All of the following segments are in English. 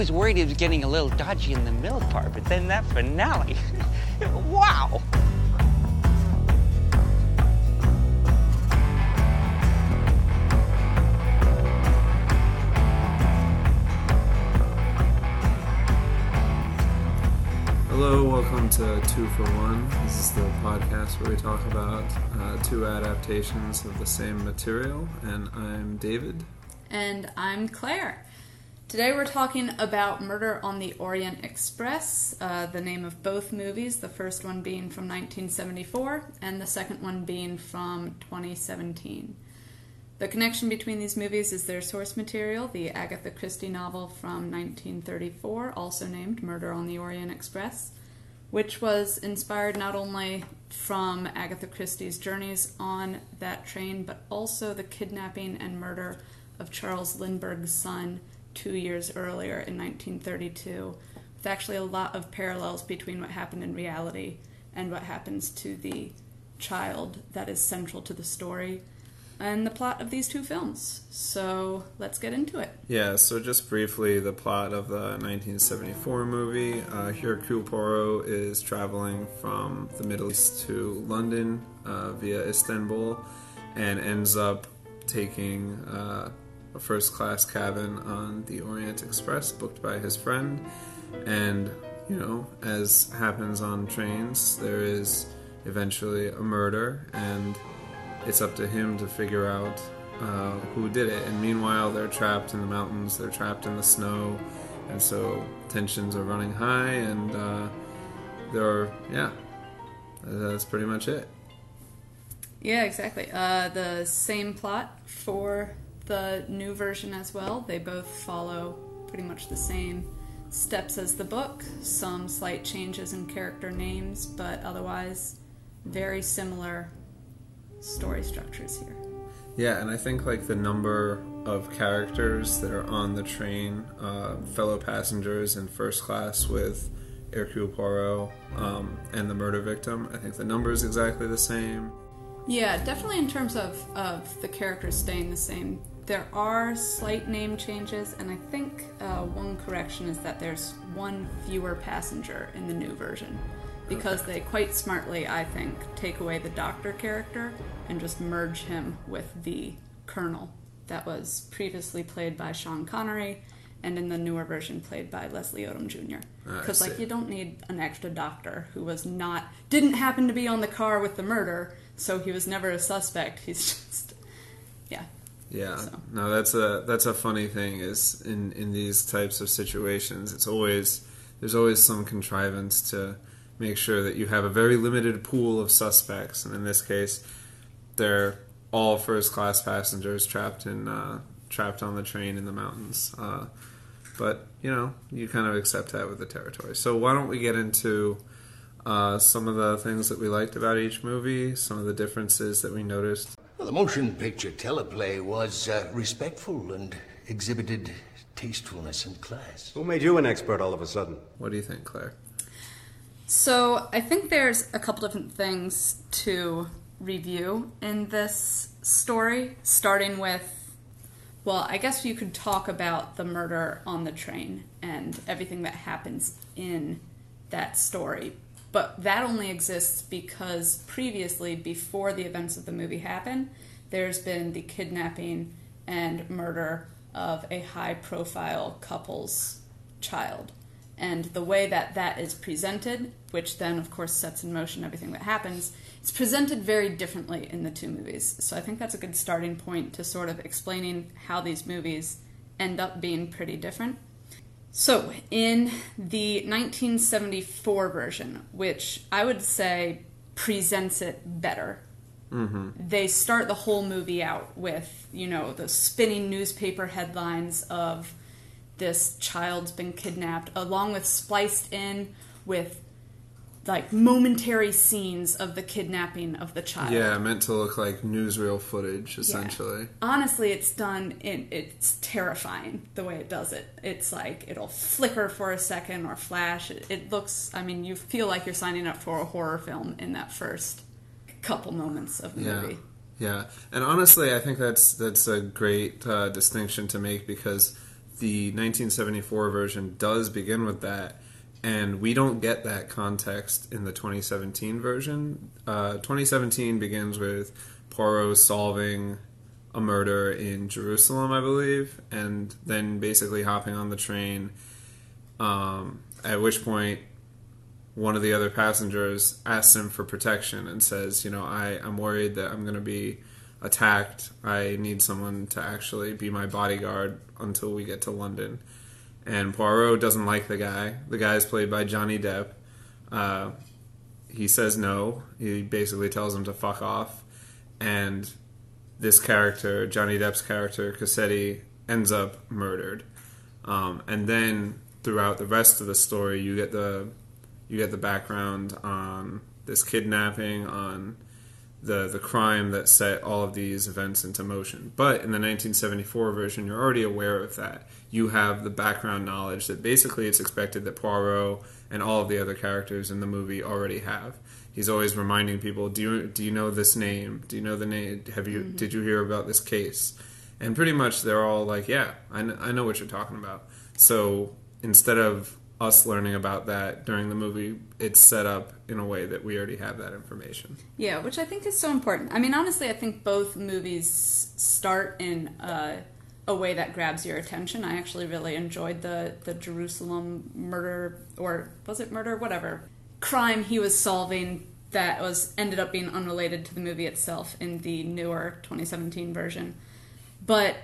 was worried he was getting a little dodgy in the middle part, but then that finale, wow! Hello, welcome to Two for One. This is the podcast where we talk about uh, two adaptations of the same material, and I'm David. And I'm Claire. Today we're talking about Murder on the Orient Express, uh, the name of both movies, the first one being from 1974 and the second one being from 2017. The connection between these movies is their source material, the Agatha Christie novel from 1934, also named Murder on the Orient Express, which was inspired not only from Agatha Christie's journeys on that train, but also the kidnapping and murder of Charles Lindbergh's son two years earlier in 1932, with actually a lot of parallels between what happened in reality and what happens to the child that is central to the story and the plot of these two films. So let's get into it. Yeah, so just briefly, the plot of the 1974 movie uh, Poirot is traveling from the Middle East to London uh, via Istanbul and ends up taking uh, a first class cabin on the Orient Express booked by his friend. And, you know, as happens on trains, there is eventually a murder, and it's up to him to figure out uh, who did it. And meanwhile, they're trapped in the mountains, they're trapped in the snow, and so tensions are running high, and uh, there are, yeah, that's pretty much it. Yeah, exactly. Uh, the same plot for the new version as well. They both follow pretty much the same steps as the book, some slight changes in character names, but otherwise very similar story structures here. Yeah, and I think like the number of characters that are on the train, uh, fellow passengers in first class with Hercule Poirot um, and the murder victim, I think the number is exactly the same. Yeah, definitely in terms of, of the characters staying the same. There are slight name changes, and I think uh, one correction is that there's one fewer passenger in the new version. Because they quite smartly, I think, take away the doctor character and just merge him with the colonel that was previously played by Sean Connery and in the newer version played by Leslie Odom Jr. Because like you don't need an extra doctor who was not didn't happen to be on the car with the murder, so he was never a suspect. He's just yeah. So. no, that's a that's a funny thing is in in these types of situations, it's always there's always some contrivance to make sure that you have a very limited pool of suspects, and in this case, they're all first class passengers trapped in uh, trapped on the train in the mountains. Uh, but you know, you kind of accept that with the territory. So why don't we get into uh, some of the things that we liked about each movie, some of the differences that we noticed. Well, the motion picture teleplay was uh, respectful and exhibited tastefulness and class. Who made you an expert all of a sudden? What do you think, Claire? So I think there's a couple different things to review in this story, starting with well, I guess you could talk about the murder on the train and everything that happens in that story. But that only exists because previously, before the events of the movie happen, there's been the kidnapping and murder of a high profile couple's child. And the way that that is presented, which then, of course, sets in motion everything that happens, it's presented very differently in the two movies. So I think that's a good starting point to sort of explaining how these movies end up being pretty different. So, in the 1974 version, which I would say presents it better, mm-hmm. they start the whole movie out with, you know, the spinning newspaper headlines of this child's been kidnapped, along with spliced in with like momentary scenes of the kidnapping of the child. Yeah, meant to look like newsreel footage, Yeah. essentially. Honestly, it's done. In, it's terrifying the way it does it. It's like it'll flicker for a second or flash. It, it looks. I mean, you feel like you're signing up for a horror film in that first couple moments of the Yeah, movie. yeah. And honestly, I think that's that's a great uh, distinction to make because the 1974 version does begin with that, and we don't get that context in the 2017 version. Uh, 2017 begins with Poirot solving a murder in Jerusalem, I believe, and then basically hopping on the train. Um, at which point, one of the other passengers asks him for protection and says, "You know, I I'm worried that I'm going to be attacked. I need someone to actually be my bodyguard until we get to London." And Poirot doesn't like the guy. The guy is played by Johnny Depp. Uh, he says no. He basically tells him to fuck off, and this character, Johnny Depp's character, Cassetti, ends up murdered. Um, and then throughout the rest of the story, you get the you get the background on this kidnapping, on the the crime that set all of these events into motion. But in the 1974 version, you're already aware of that. You have the background knowledge that basically it's expected that Poirot and all of the other characters in the movie already have. He's always reminding people, "Do you do you know this name? Do you know the name? Have you mm-hmm. did you hear about this case?" And pretty much they're all like, "Yeah, I, kn- I know what you're talking about." So instead of us learning about that during the movie, it's set up in a way that we already have that information. Yeah, which I think is so important. I mean, honestly, I think both movies start in a, a way that grabs your attention. I actually really enjoyed the the Jerusalem murder, or was it murder? Whatever crime he was solving that was ended up being unrelated to the movie itself in the newer 2017 version. But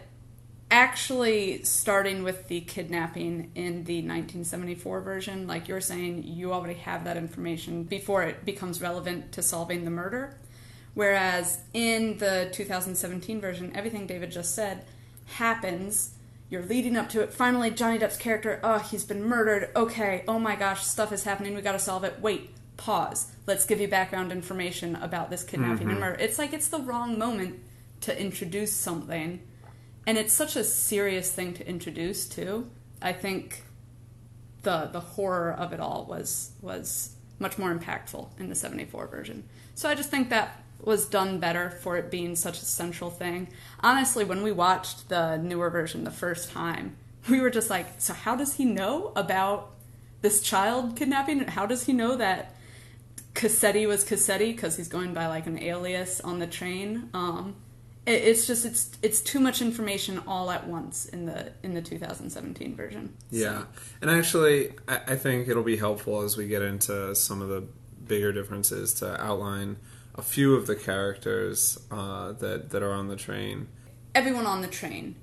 actually starting with the kidnapping in the 1974 version, like you're saying, you already have that information before it becomes relevant to solving the murder. Whereas in the 2017 version, everything David just said happens. You're leading up to it. Finally, Johnny Depp's character, oh, he's been murdered. Okay, oh my gosh, stuff is happening. We gotta solve it. Wait, pause. Let's give you background information about this kidnapping mm-hmm. and murder. It's like it's the wrong moment to introduce something and it's such a serious thing to introduce too. I think the the horror of it all was was much more impactful in the 74 version. So I just think that was done better for it being such a central thing. Honestly, when we watched the newer version the first time, we were just like, so how does he know about this child kidnapping? How does he know that Cassetti was Cassetti because he's going by like an alias on the train? Um, it's just it's it's too much information all at once in the in the 2017 version. So. Yeah, and actually, I, I, think it'll be helpful as we get into some of the bigger differences to outline a few of the characters uh, that that are on the train. Everyone on the train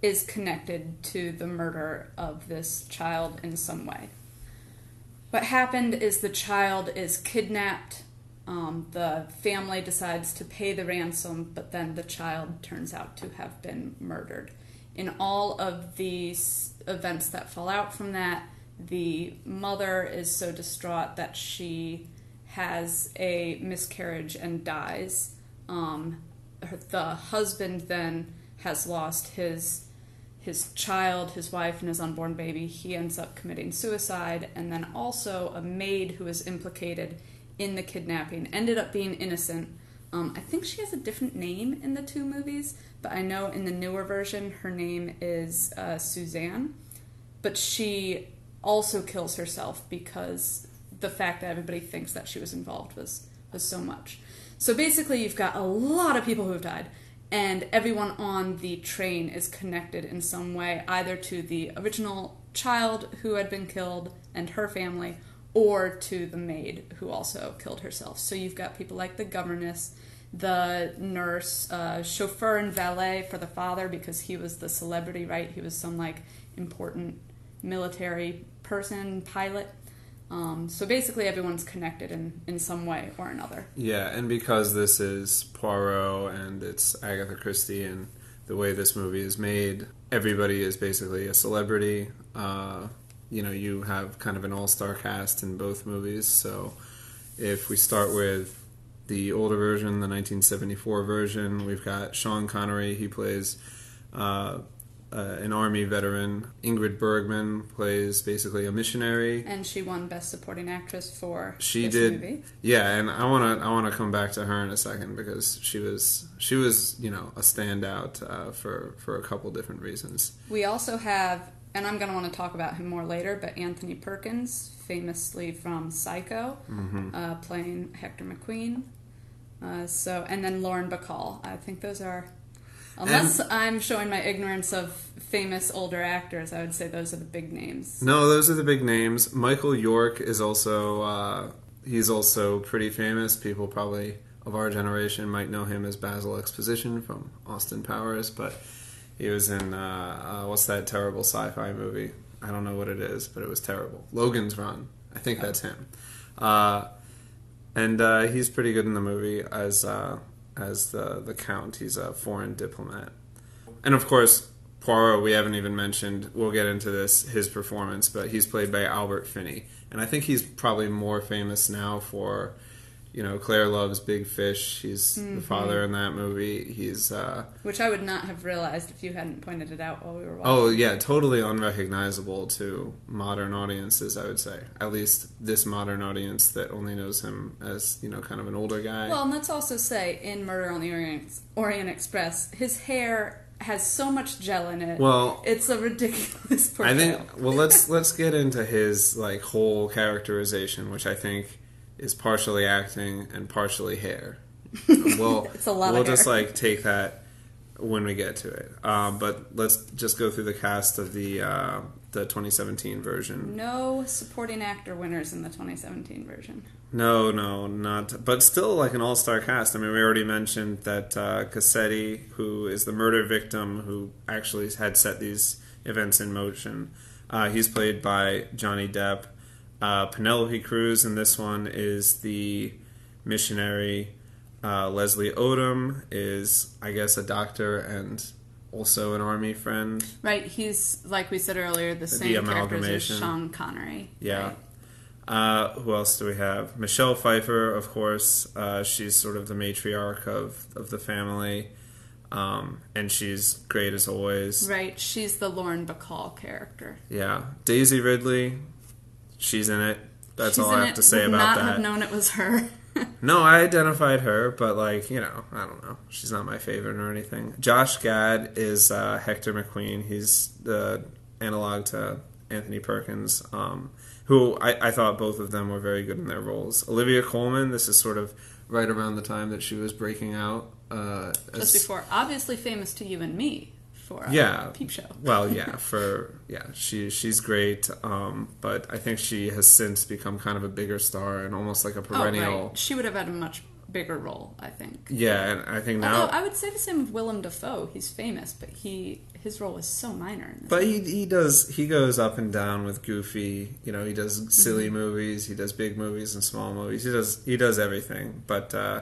is connected to the murder of this child in some way. What happened is the child is kidnapped um, the family decides to pay the ransom, but then the child turns out to have been murdered. In all of these events that fall out from that, the mother is so distraught that she has a miscarriage and dies. Um, the husband then has lost his his child, his wife, and his unborn baby. He ends up committing suicide, and then also a maid who is implicated in the kidnapping ended up being innocent. Um, I think she has a different name in the two movies, but I know in the newer version her name is uh, Suzanne. But she also kills herself because the fact that everybody thinks that she was involved was was so much. So basically, you've got a lot of people who have died, and everyone on the train is connected in some way, either to the original child who had been killed and her family, or to the maid who also killed herself. So you've got people like the governess, the nurse, uh, chauffeur, and valet for the father because he was the celebrity, right? He was some like important military person, pilot. Um, so basically, everyone's connected in, in some way or another. Yeah, and because this is Poirot and it's Agatha Christie and the way this movie is made, everybody is basically a celebrity. Uh, you know you have kind of an all-star cast in both movies so if we start with the older version the 1974 version we've got sean connery he plays uh, uh, an army veteran. Ingrid Bergman plays basically a missionary. And she won Best Supporting Actress for She this did, movie. yeah, and I want to I want to come back to her in a second because she was she was you know a standout uh, for for a couple different reasons. We also have, and I'm going to want to talk about him more later, but Anthony Perkins, famously from Psycho, Mm-hmm. uh, playing Hector McQueen. Uh, so, and then Lauren Bacall. I think those are, unless I'm showing my ignorance of famous older actors, I would say those are the big names. No, those are the big names. Michael York is also uh, he's also pretty famous. People probably of our generation might know him as Basil Exposition from Austin Powers, but he was in uh, uh, what's that terrible sci-fi movie? I don't know what it is, but it was terrible. Logan's Run. I think that's him. Uh, and uh, he's pretty good in the movie as uh, as the the count. He's a foreign diplomat, and of course Poirot. We haven't even mentioned. We'll get into this his performance, but he's played by Albert Finney, and I think he's probably more famous now for. You know, Claire loves Big Fish. He's the father in that movie. He's uh, Which I would not have realized if you hadn't pointed it out while we were watching. Oh yeah, totally unrecognizable to modern audiences. I would say, at least this modern audience that only knows him as you know, kind of an older guy. Well, and let's also say in Murder on the Orient, Orient Express, his hair has so much gel in it. Well, it's a ridiculous portrayal. I think. Well, let's let's get into his like whole characterization, which I think is partially acting and partially hair. Well, It's a lot We'll of just like take that when we get to it. Um, but let's just go through the cast of the uh, the 2017 version. no supporting actor winners in the 2017 version. No, no, not. But still, like an all-star cast. I mean, we already mentioned that uh, Cassetti, who is the murder victim, who actually had set these events in motion, uh, he's played by Johnny Depp. Uh, Penelope Cruz in this one is the missionary. Uh, Leslie Odom is, I guess, a doctor and also an army friend. Right, he's like we said earlier, the same characters as. Sean Connery. Yeah. right? Uh, who else do we have? Michelle Pfeiffer, of course. Uh, she's sort of the matriarch of, of the family. Um, and she's great as always. Right, she's the Lauren Bacall character. Yeah. Daisy Ridley, she's in it. That's She's all I have to say about not that. have known it was her. No, I identified her, but like you know, I don't know. She's not my favorite or anything. Josh Gad is uh, Hector McQueen. He's the analog to Anthony Perkins, um, who I, I thought both of them were very good in their roles. Olivia Colman. This is sort of right around the time that she was breaking out. Uh, Just as- before, obviously famous to you and me for a yeah peep show. well yeah for yeah she she's great um but i think she has since become kind of a bigger star and almost like a perennial. Oh, right. She would have had a much bigger role, I think. yeah and i think now Although I would say the same of Willem Dafoe. He's famous, but he his role is so minor in this. But he he does he goes up and down with goofy. You know, he does silly movies, he does big movies and small movies. He does he does everything. But uh,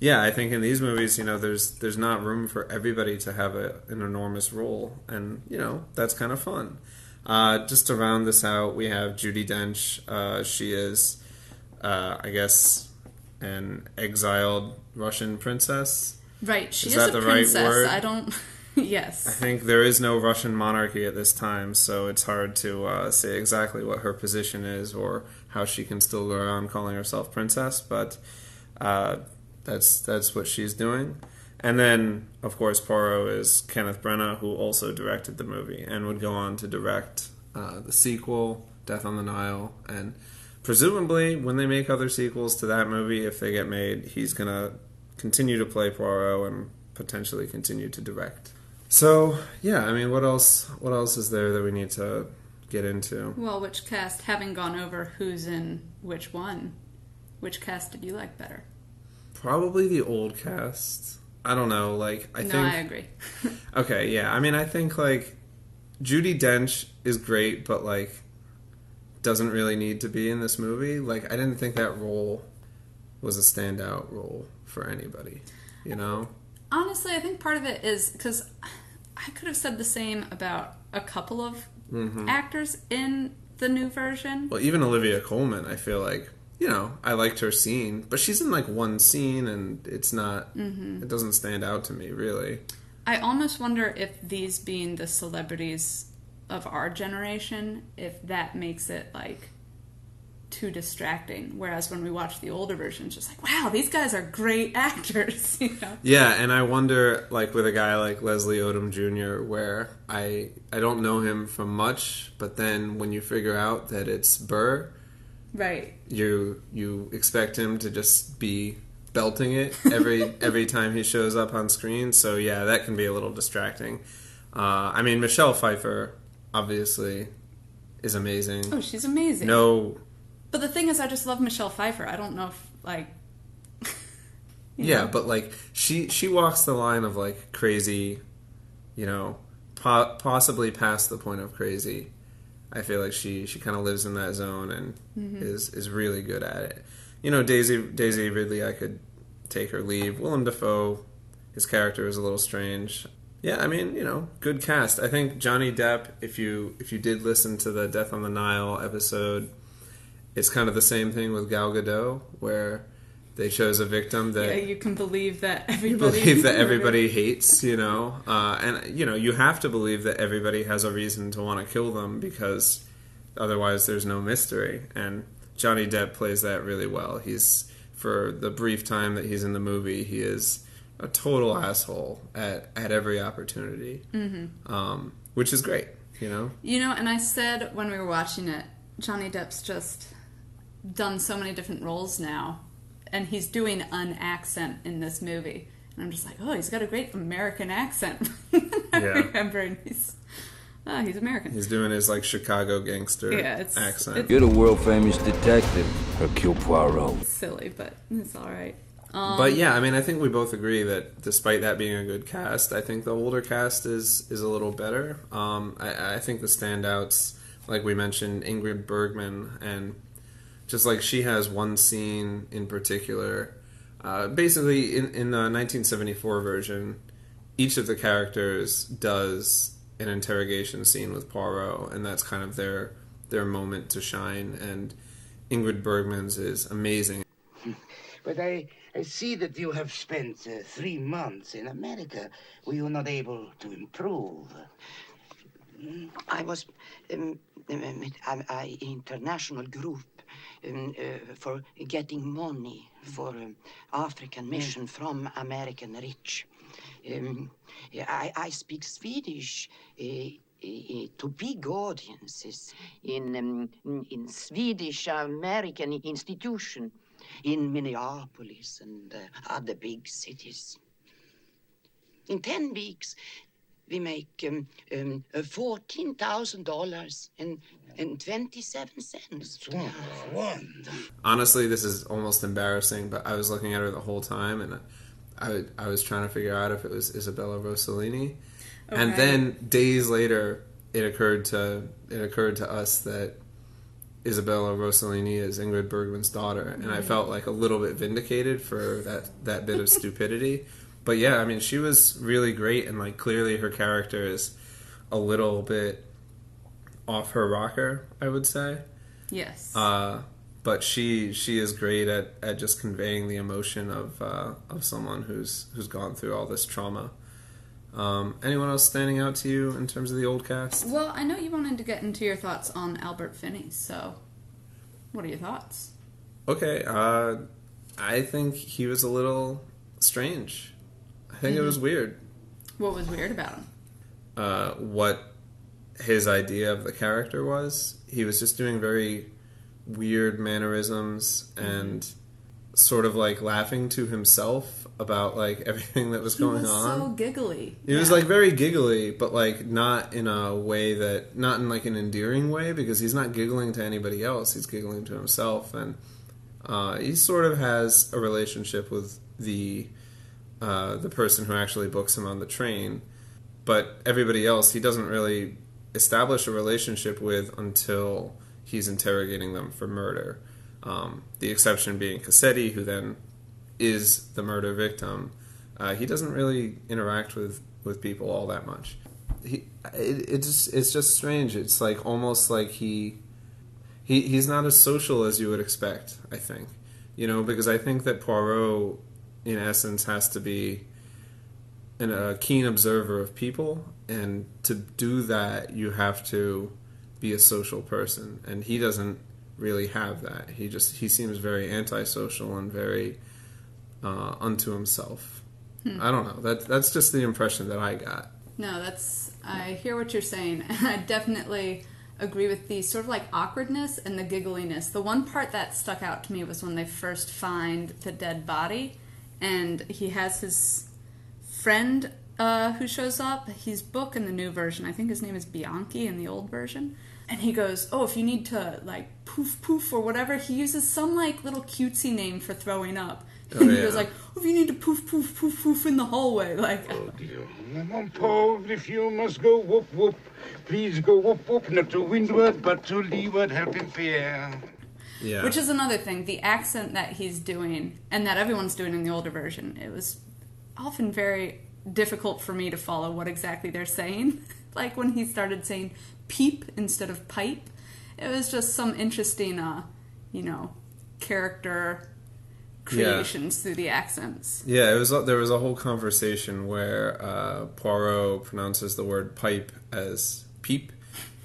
yeah, I think in these movies, you know, there's there's not room for everybody to have a, an enormous role, and you know that's kind of fun. Uh, just to round this out, we have Judi Dench. Uh, she is, uh, I guess, an exiled Russian princess. right, she Is is, that a the right princess. word? I don't. Yes. I think there is no Russian monarchy at this time, so it's hard to uh, say exactly what her position is or how she can still go around calling herself princess. But uh, that's that's what she's doing. And then, of course, Poirot is Kenneth Branagh, who also directed the movie and would go on to direct uh, the sequel, Death on the Nile, and presumably, when they make other sequels to that movie, if they get made, he's gonna continue to play Poirot and potentially continue to direct. So yeah, I mean, what else? What else is there that we need to get into? Well, which cast, having gone over who's in which one, which cast did you like better? Probably the old cast. I don't know. Like I no, think. I agree. Okay, yeah. I mean, I think like Judi Dench is great, but like doesn't really need to be in this movie. Like I didn't think that role was a standout role for anybody. You know? Honestly, I think part of it is because I could have said the same about a couple of Mm-hmm. actors in the new version. Well, even Olivia Colman, I feel like you know I liked her scene, but she's in like one scene, and it's not. Mm-hmm. It doesn't stand out to me really. I almost wonder if these being the celebrities of our generation, if that makes it like too distracting. Whereas when we watch the older versions, it's just like, wow, these guys are great actors. You know? Yeah, and I wonder, like with a guy like Leslie Odom Jr., where I I don't know him from much, but then when you figure out that it's Burr, Right. you you expect him to just be belting it every every time he shows up on screen. So yeah, that can be a little distracting. Uh, I mean, Michelle Pfeiffer obviously is amazing. Oh, she's amazing. No, But the thing is, I just love Michelle Pfeiffer. I don't know if like. yeah, know. but like she she walks the line of like crazy, you know, po- possibly past the point of crazy. I feel like she she kind of lives in that zone and mm-hmm. is is really good at it. You know, Daisy Daisy Ridley, I could take or leave. Willem Dafoe, his character is a little strange. Yeah, I mean, you know, good cast. I think Johnny Depp. If you if you did listen to the Death on the Nile episode, it's kind of the same thing with Gal Gadot, where they chose a victim that Yeah, you can believe that everybody. believe that everybody hates, you know, uh, and you know you have to believe that everybody has a reason to want to kill them because otherwise there's no mystery. And Johnny Depp plays that really well. He's for the brief time that he's in the movie, he is a total asshole at at every opportunity, mm-hmm. um, which is great, you know. You know, and I said when we were watching it, Johnny Depp's just done so many different roles now, and he's doing an accent in this movie. And I'm just like, oh, he's got a great American accent. I Yeah. remember, and he's, ah, he's American. He's doing his like Chicago gangster Yeah, it's- accent. it's- You're the world famous detective, Hercule Poirot. silly, but it's all right. Um, But yeah, I mean, I think we both agree that despite that being a good cast, I think the older cast is is a little better. Um, I, I think the standouts, like we mentioned, Ingrid Bergman, and just like she has one scene in particular. Uh, basically, in in the 1974 version, each of the characters does an interrogation scene with Poirot, and that's kind of their their moment to shine. And Ingrid Bergman's is amazing. But I, I see that you have spent uh, three months in America. Were you not able to improve? I was um, um, with an international group um, uh, for getting money for um, African mission from American rich. Um, I, I speak Swedish uh, uh, to big audiences in, um, in Swedish American institution in Minneapolis and uh, other big cities. In 10 weeks, we make um, um, uh, $14,000 and, and 27 cents. Wonderful. honestly, this is almost embarrassing, but I was looking at her the whole time, and I, I was trying to figure out if it was Isabella Rossellini, okay. and then days later, it occurred to it occurred to us that Isabella Rossellini is Ingrid Bergman's daughter, and I felt like a little bit vindicated for that that bit of stupidity. But yeah, I mean, she was really great, and like clearly her character is a little bit off her rocker, I would say. yes. Uh, but she she is great at, at just conveying the emotion of uh, of someone who's who's gone through all this trauma. Um, anyone else standing out to you in terms of the old cast? well, I know you wanted to get into your thoughts on Albert Finney, so what are your thoughts? Okay, uh, I think he was a little strange. I think it was weird What was weird about him? uh, what his idea of the character was. He was just doing very weird mannerisms and sort of like laughing to himself about like everything that was He going was on. so giggly. He was like very giggly, but like not in a way that not in like an endearing way because he's not giggling to anybody else. He's giggling to himself, and uh, he sort of has a relationship with the uh, the person who actually books him on the train. But everybody else, he doesn't really establish a relationship with until he's interrogating them for murder. Um, the exception being Cassetti, who then is the murder victim. Uh, he doesn't really interact with, with people all that much. He it, it just it's just strange. It's like almost like he he he's not as social as you would expect. I think you know because I think that Poirot in essence has to be and a keen observer of people, and to do that, you have to be a social person, and he doesn't really have that. He just he seems very antisocial and very uh, unto himself. I don't know. That that's just the impression that I got. No, that's. I hear what you're saying, and I definitely agree with the sort of like awkwardness and the giggliness. The one part that stuck out to me was when they first find the dead body, and he has his friend uh, who shows up. He's Bouc in the new version. I think his name is Bianchi in the old version. And he goes, "Oh, if you need to like poof poof or whatever," he uses some like little cutesy name for throwing up. Oh, and he yeah. goes like, oh, "If you need to poof poof poof poof in the hallway," like. Oh dear. Mon pauvre, if you must go whoop whoop, please go whoop whoop, not to windward, but to leeward, helping fear. Yeah, Which is another thing. The accent that he's doing and that everyone's doing in the older version, it was often very difficult for me to follow what exactly they're saying. like when he started saying peep instead of pipe, it was just some interesting, uh, you know, character creations through the accents. Yeah, it was. There was a whole conversation where uh, Poirot pronounces the word pipe as peep,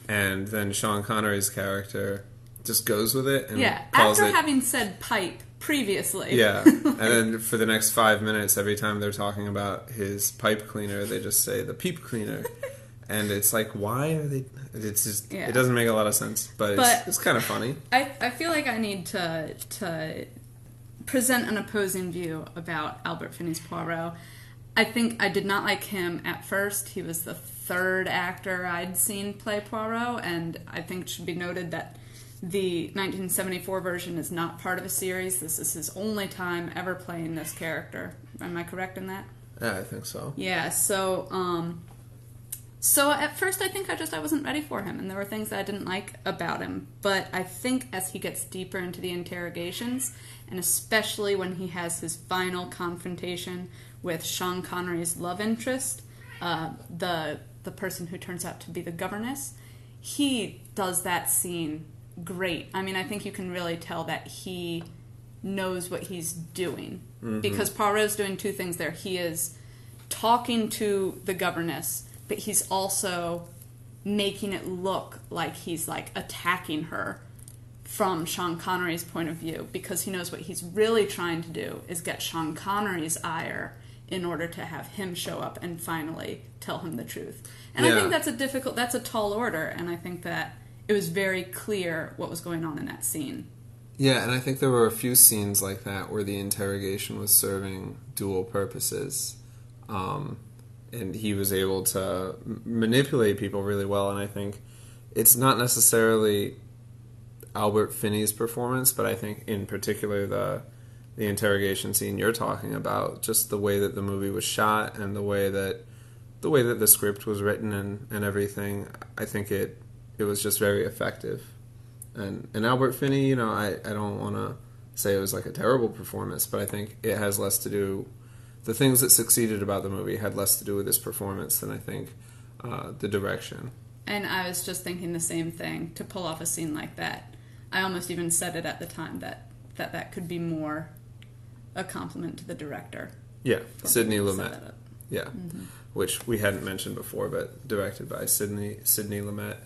and then Sean Connery's character just goes with it and Yeah, after it. having said pipe previously. yeah, and then for the next five minutes, every time they're talking about his pipe cleaner, they just say the peep cleaner, and it's like, why are they? It's just Yeah. it doesn't make a lot of sense, but, But- it's, it's kind of funny. I, I feel like I need to to present an opposing view about Albert Finney's Poirot. I think I did not like him at first. He was the third actor I'd seen play Poirot, and I think it should be noted that the 1974 version is not part of a series. This is his only time ever playing this character. Am I correct in that? Yeah, I think so. Yeah, so um so at first I think I just I wasn't ready for him and there were things that I didn't like about him, but I think as he gets deeper into the interrogations and especially when he has his final confrontation with Sean Connery's love interest, uh, the the person who turns out to be the governess, he does that scene great. I mean, I think you can really tell that he knows what he's doing mm-hmm. because Poirot's doing two things there. He is talking to the governess, but he's also making it look like he's like attacking her from Sean Connery's point of view because he knows what he's really trying to do is get Sean Connery's ire in order to have him show up and finally tell him the truth. And I think that's a difficult that's a tall order and I think that it was very clear what was going on in that scene. Yeah, and I think there were a few scenes like that where the interrogation was serving dual purposes. Um, and he was able to manipulate people really well. And I think it's not necessarily Albert Finney's performance, but I think in particular the the interrogation scene you're talking about, just the way that the movie was shot and the way that the way that the script was written and, and everything, I think it it was just very effective. And and Albert Finney, you know, I, I don't want to say it was like a terrible performance, but I think it has less to do. The things that succeeded about the movie had less to do with his performance than I think uh, the direction. And I was just thinking the same thing to pull off a scene like that. I almost even said it at the time that that, that could be more a compliment to the director. Yeah, Sidney Lumet. Yeah, which we hadn't mentioned before, but directed by Sidney Sidney Lumet.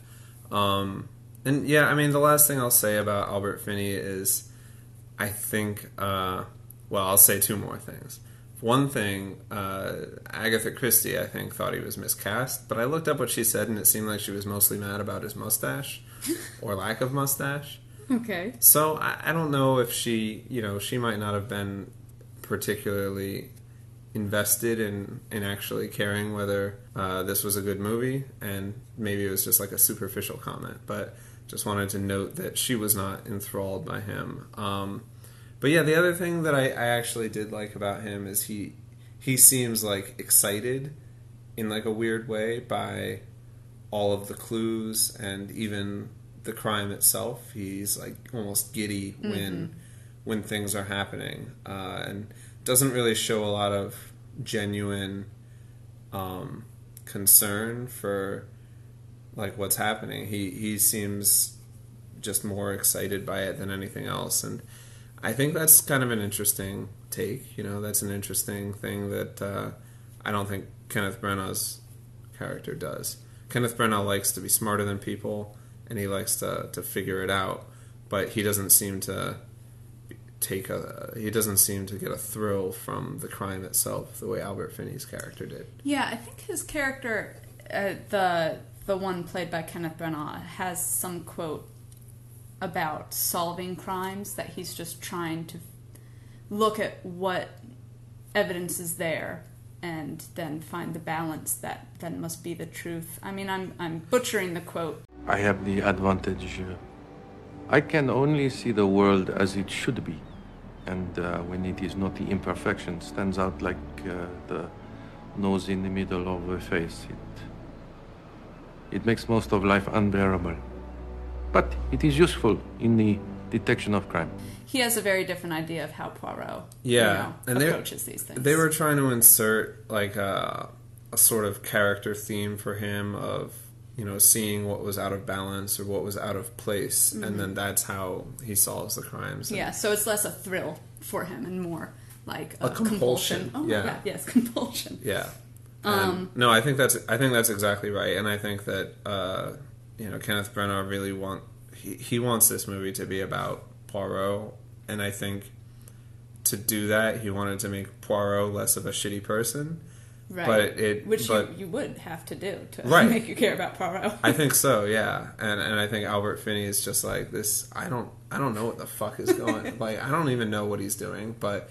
Um, and yeah, I mean, the last thing I'll say about Albert Finney is, I think, uh, well, I'll say two more things. One thing, uh, Agatha Christie, I think, thought he was miscast, but I looked up what she said, and it seemed like she was mostly mad about his mustache or lack of mustache. Okay. So I, I don't know if she, you know, she might not have been particularly invested in in actually caring whether uh, this was a good movie, and maybe it was just like a superficial comment. But just wanted to note that she was not enthralled by him. Um, but yeah, the other thing that I, I actually did like about him is he he seems like excited in like a weird way by all of the clues and even the crime itself. He's like almost giddy when when things are happening, uh, and doesn't really show a lot of genuine um, concern for like what's happening. He he seems just more excited by it than anything else, and I think that's kind of an interesting take. You know, that's an interesting thing that uh, I don't think Kenneth Branagh's character does. Kenneth Branagh likes to be smarter than people, and he likes to to figure it out, but he doesn't seem to take a he doesn't seem to get a thrill from the crime itself the way Albert Finney's character did. Yeah, I think his character, uh, the the one played by Kenneth Branagh, has some quote about solving crimes that he's just trying to look at what evidence is there and then find the balance that then must be the truth. I mean, I'm I'm butchering the quote. I have the advantage. I can only see the world as it should be. And uh, when it is not the imperfection, stands out like uh, the nose in the middle of a face. It, it makes most of life unbearable. But it is useful in the detection of crime. He has a very different idea of how Poirot Yeah, you know, and they- approaches these things. They were trying to insert like a, a sort of character theme for him of you know seeing what was out of balance or what was out of place, and then that's how he solves the crimes. And- Yeah, so it's less a thrill for him and more like a, A compulsion, Oh yeah. my god, yes, compulsion. Yeah. And, no, I think that's I think that's exactly right, and I think that uh, you know Kenneth Branagh really want he, he wants this movie to be about Poirot, and I think to do that he wanted to make Poirot less of a shitty person. Right. But it- which but- you, you would have to do to Right. make you care about Poirot. I think so, yeah, and and I think Albert Finney is just like this. I don't I don't know what the fuck is going. like I don't even know what he's doing, but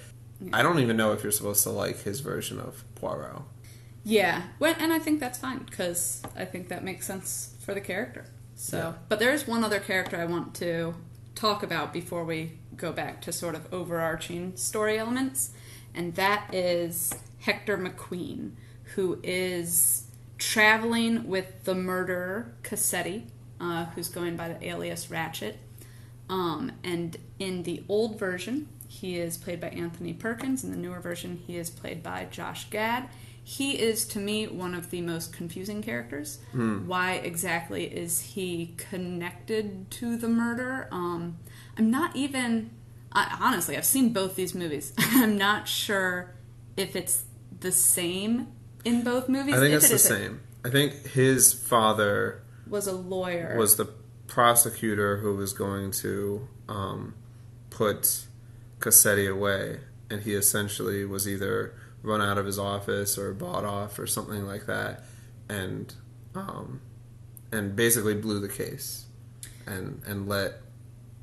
I don't even know if you're supposed to like his version of Poirot. yeah, well, and I think that's fine because I think that makes sense for the character. So, Yeah. but there is one other character I want to talk about before we go back to sort of overarching story elements, and that is Hector McQueen, who is traveling with the murderer Cassetti, uh, who's going by the alias Ratchett. Um, and in the old version, he is played by Anthony Perkins. In the newer version, he is played by Josh Gad. He is, to me, one of the most confusing characters. Why exactly is he connected to the murder? Um, I'm not even. I, honestly, I've seen both these movies. I'm not sure if it's the same in both movies. I think if it's it the same. I think his father Was a lawyer. was the prosecutor who was going to um, put Cassetti away, and he essentially was either run out of his office or bought off or something like that, and um, and basically blew the case, and and let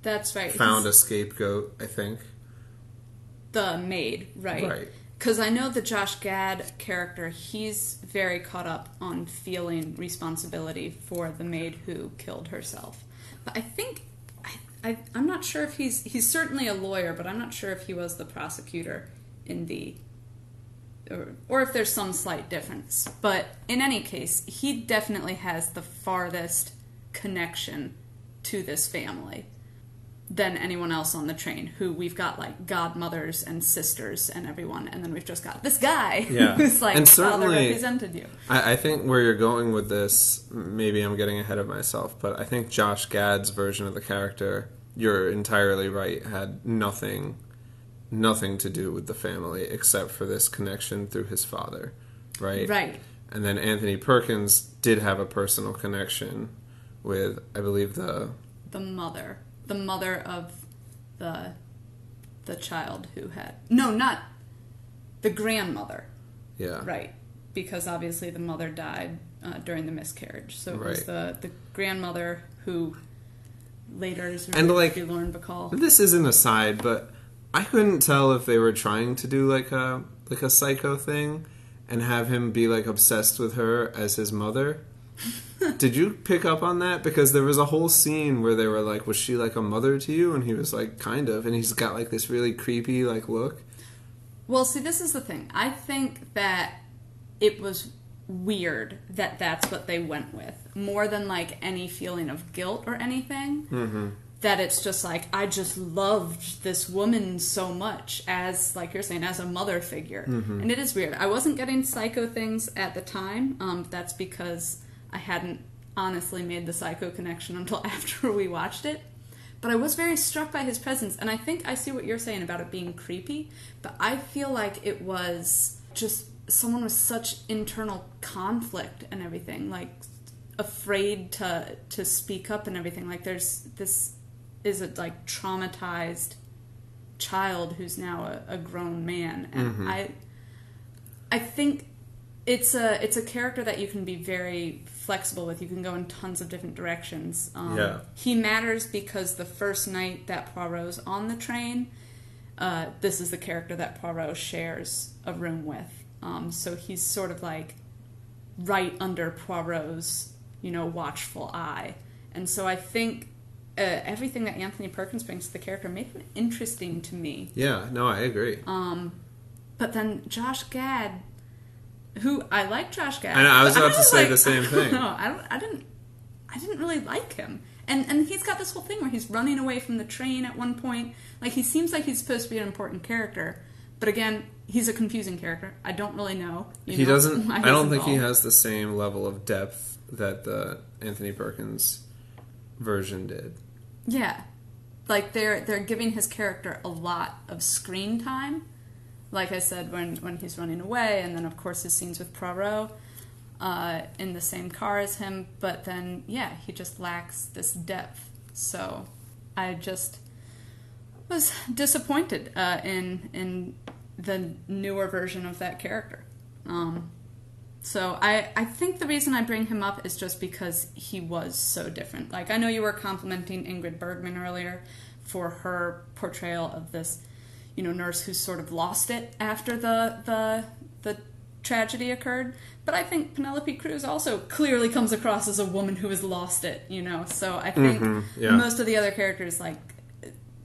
That's right. found a scapegoat. I think the maid, right? Right. Because I know the Josh Gad character, he's very caught up on feeling responsibility for the maid who killed herself. But I think I, I I'm not sure if he's he's certainly a lawyer, but I'm not sure if he was the prosecutor in the or, or if there's some slight difference. But in any case, he definitely has the farthest connection to this family than anyone else on the train who we've got like godmothers and sisters and everyone and then we've just got this guy Yeah. who's like And father certainly- represented you I, I think where you're going with this, maybe I'm getting ahead of myself, but I think Josh Gad's version of the character, you're entirely right, had nothing, nothing to do with the family except for this connection through his father, right? right And then Anthony Perkins did have a personal connection with, I believe the the mother the mother of the the child who had no not the grandmother. Yeah. Right. Because obviously the mother died uh, during the miscarriage. So it was the the grandmother who later is And, like- Lauren Bacall. This is an aside, but I couldn't tell if they were trying to do like a like a psycho thing and have him be like obsessed with her as his mother. Did you pick up on that? Because there was a whole scene where they were like, "Was she like a mother to you?" And he was like, "Kind of." And he's got like this really creepy like look. Well, see, this is the thing. I think that it was weird that that's what they went with, more than like any feeling of guilt or anything. Mm-hmm. That it's just like I just loved this woman so much as, like you're saying, as a mother figure, and it is weird. I wasn't getting psycho things at the time. Um, that's because I hadn't honestly made the psycho connection until after we watched it. But I was very struck by his presence, and I think I see what you're saying about it being creepy, but I feel like it was just someone with such internal conflict and everything, like afraid to to speak up and everything. Like there's this is a like traumatized child who's now a, a grown man, and mm-hmm. I I think it's a it's a character that you can be very flexible with. You can go in tons of different directions. Um, Yeah. He matters because the first night that Poirot's on the train, uh, this is the character that Poirot shares a room with. Um, so he's sort of like right under Poirot's, you know, watchful eye. And so I think uh, everything that Anthony Perkins brings to the character made him interesting to me. Yeah, no, I agree. Um, But then Josh Gad, who I like Josh Gad. I know, I was about to say like- the same thing. No, I don't. I didn't. I didn't really like him. And and he's got this whole thing where he's running away from the train at one point. Like he seems like he's supposed to be an important character, but again, he's a confusing character. I don't really know. you he know, doesn't. I don't think he has the same level of depth that the Anthony Perkins version did. Yeah, like they're they're giving his character a lot of screen time. Like I said, when when he's running away, and then of course his scenes with Poirot uh, in the same car as him. But then, yeah, he just lacks this depth. So I just was disappointed uh, in in the newer version of that character. Um, so I, I think the reason I bring him up is just because he was so different. Like I know you were complimenting Ingrid Bergman earlier for her portrayal of this, you know, nurse who's sort of lost it after the the the tragedy occurred. But I think Penelope Cruz also clearly comes across as a woman who has lost it, you know. So I think yeah. most of the other characters like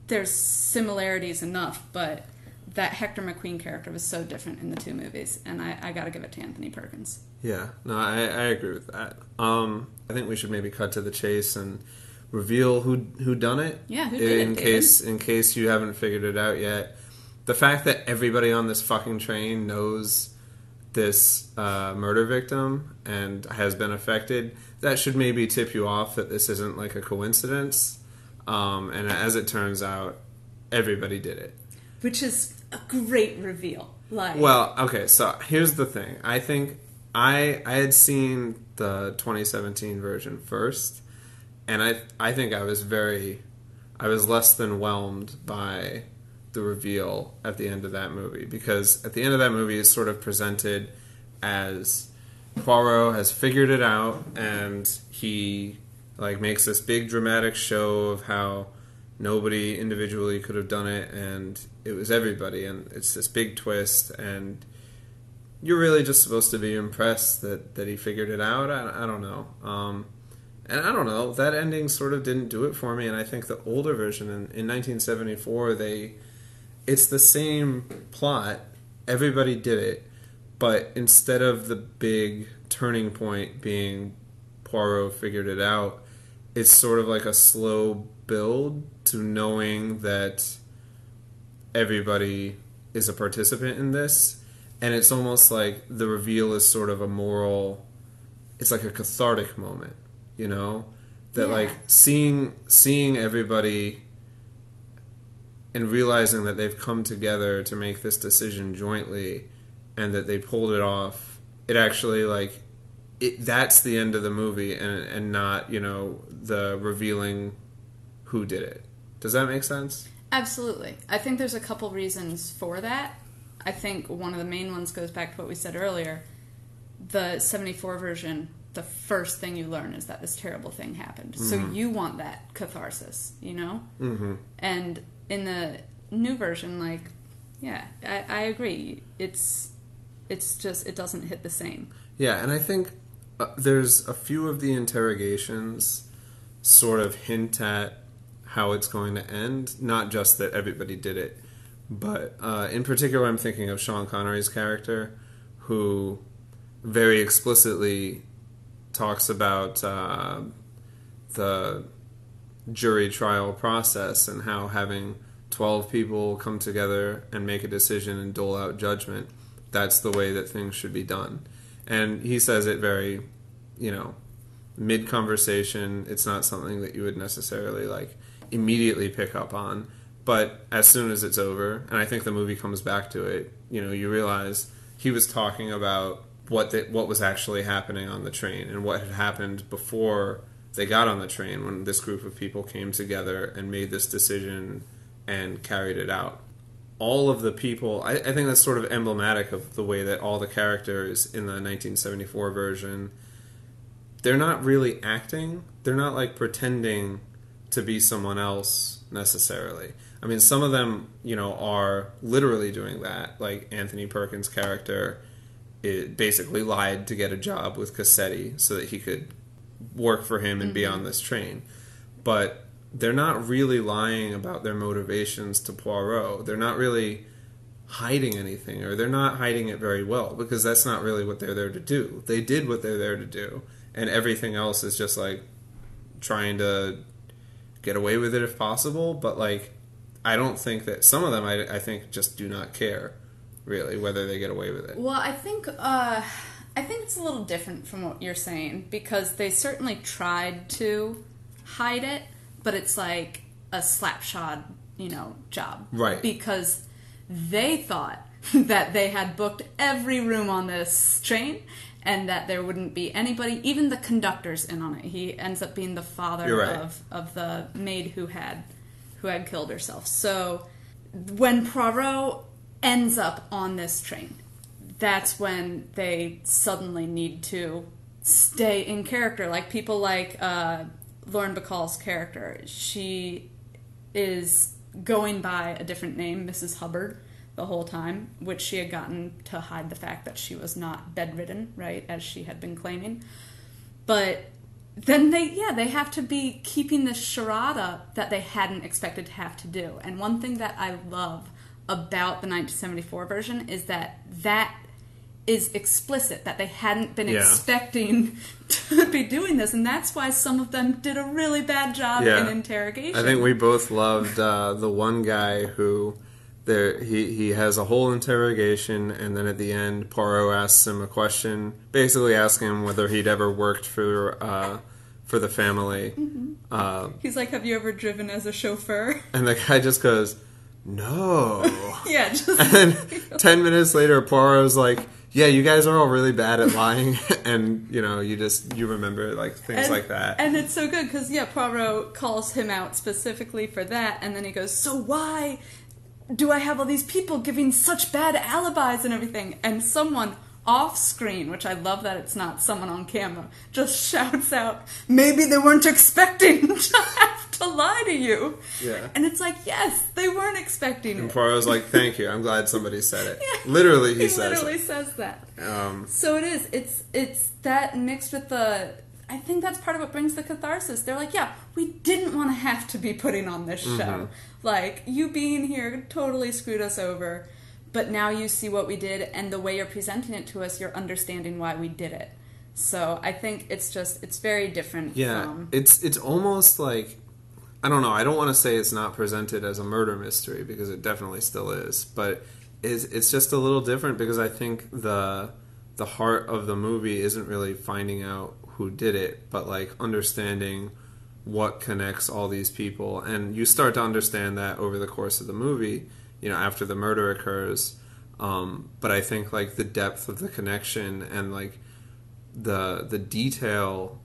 there's similarities enough, but that Hector McQueen character was so different in the two movies, and I, I got to give it to Anthony Perkins. Yeah, no, I, I agree with that. Um, I think we should maybe cut to the chase and reveal who who done it. Yeah, who did it, in David? case in case you haven't figured it out yet. The fact that everybody on this fucking train knows this uh, murder victim and has been affected, that should maybe tip you off that this isn't like a coincidence. Um, and as it turns out, everybody did it. which is a great reveal. Like, Well, okay, so here's the thing. I think I I had seen the 2017 version first, and I I think I was very I was less than whelmed by the reveal at the end of that movie because at the end of that movie is sort of presented as Poirot has figured it out and he like makes this big dramatic show of how nobody individually could have done it and it was everybody and it's this big twist and you're really just supposed to be impressed that, that he figured it out. I, I don't know. Um, and I don't know that ending sort of didn't do it for me and I think the older version in, in 1974 they it's the same plot everybody did it but instead of the big turning point being Poirot figured it out, it's sort of like a slow build to knowing that everybody is a participant in this. And it's almost like the reveal is sort of a moral, it's like a cathartic moment, you know? That Yeah. like seeing seeing everybody and realizing that they've come together to make this decision jointly and that they pulled it off it actually like it, that's the end of the movie and and not you know the revealing who did it does that make sense Absolutely. I think there's a couple reasons for that. I think one of the main ones goes back to what we said earlier. The 74 version, the first thing you learn is that this terrible thing happened. So you want that catharsis, you know? Mm-hmm. And in the new version, like, yeah, I, I agree. It's it's just it doesn't hit the same. yeah and i think uh, there's a few of the interrogations sort of hint at how it's going to end not just that everybody did it but uh, in particular i'm thinking of sean connery's character who very explicitly talks about uh, the jury trial process and how having 12 people come together and make a decision and dole out judgment that's the way that things should be done. And he says it very you know mid conversation it's not something that you would necessarily like immediately pick up on. But as soon as it's over and i think the movie comes back to it you know you realize he was talking about what the, what was actually happening on the train and what had happened before they got on the train when this group of people came together and made this decision and carried it out. All of the people, I, I think that's sort of emblematic of the way that all the characters in the 1974 version, they're not really acting. They're not like pretending to be someone else necessarily. I mean, some of them, you know, are literally doing that. Like Anthony Perkins' character, it basically lied to get a job with Cassetti so that he could work for him and be mm-hmm. on this train. But they're not really lying about their motivations to Poirot. They're not really hiding anything, or they're not hiding it very well because that's not really what they're there to do. They did what they're there to do, and everything else is just like trying to get away with it if possible. But like, I don't think that some of them, I, I think, just do not care really whether they get away with it. Well, I think uh, I think it's a little different from what you're saying because they certainly tried to hide it, but it's like a slapshod, you know, job, Right. Because they thought that they had booked every room on this train. And that there wouldn't be anybody, even the conductor's in on it. He ends up being the father right. of, of the maid who had who had killed herself. So when Poirot ends up on this train, that's when they suddenly need to stay in character. Like people like uh, Lauren Bacall's character, she is going by a different name, Mrs. Hubbard, the whole time, which she had gotten to hide the fact that she was not bedridden, right, as she had been claiming. But then they yeah they have to be keeping this charade up that they hadn't expected to have to do and one thing that i love about the 1974 version is that that is explicit that they hadn't been Yeah. expecting to be doing this and that's why some of them did a really bad job Yeah. in interrogation I think we both loved uh, the one guy who there he he has a whole interrogation, and then at the end, Poirot asks him a question, basically asking him whether he'd ever worked for uh, for the family, uh, he's like have you ever driven as a chauffeur and the guy just goes, "No." yeah just and ten minutes later, Poirot's like. Yeah, you guys are all really bad at lying, and you know, you just you remember like things and, like that. And it's so good because yeah, Poirot calls him out specifically for that, and then he goes, "So why do I have all these people giving such bad alibis and everything?" And someone off screen, which I love that it's not someone on camera, just shouts out, "Maybe they weren't expecting to have to lie to you." Yeah. And it's like, yes, they weren't expecting And it. Poirot's like, "Thank you. I'm glad somebody said it." Literally, he, he says literally it. says that. Um, So it is. It's it's that mixed with the. I think that's part of what brings the catharsis. They're like, yeah, we didn't want to have to be putting on this Mm-hmm. show. Like you being here totally screwed us over, but now you see what we did, and the way you're presenting it to us, you're understanding why we did it. So I think it's just it's very different. Yeah, from, it's it's almost like I don't know. I don't want to say it's not presented as a murder mystery because it definitely still is, but it's, it's just a little different because I think the the heart of the movie isn't really finding out who did it, but like understanding what connects all these people, and you start to understand that over the course of the movie. You know, after the murder occurs. Um, but I think like the depth of the connection and like the the detail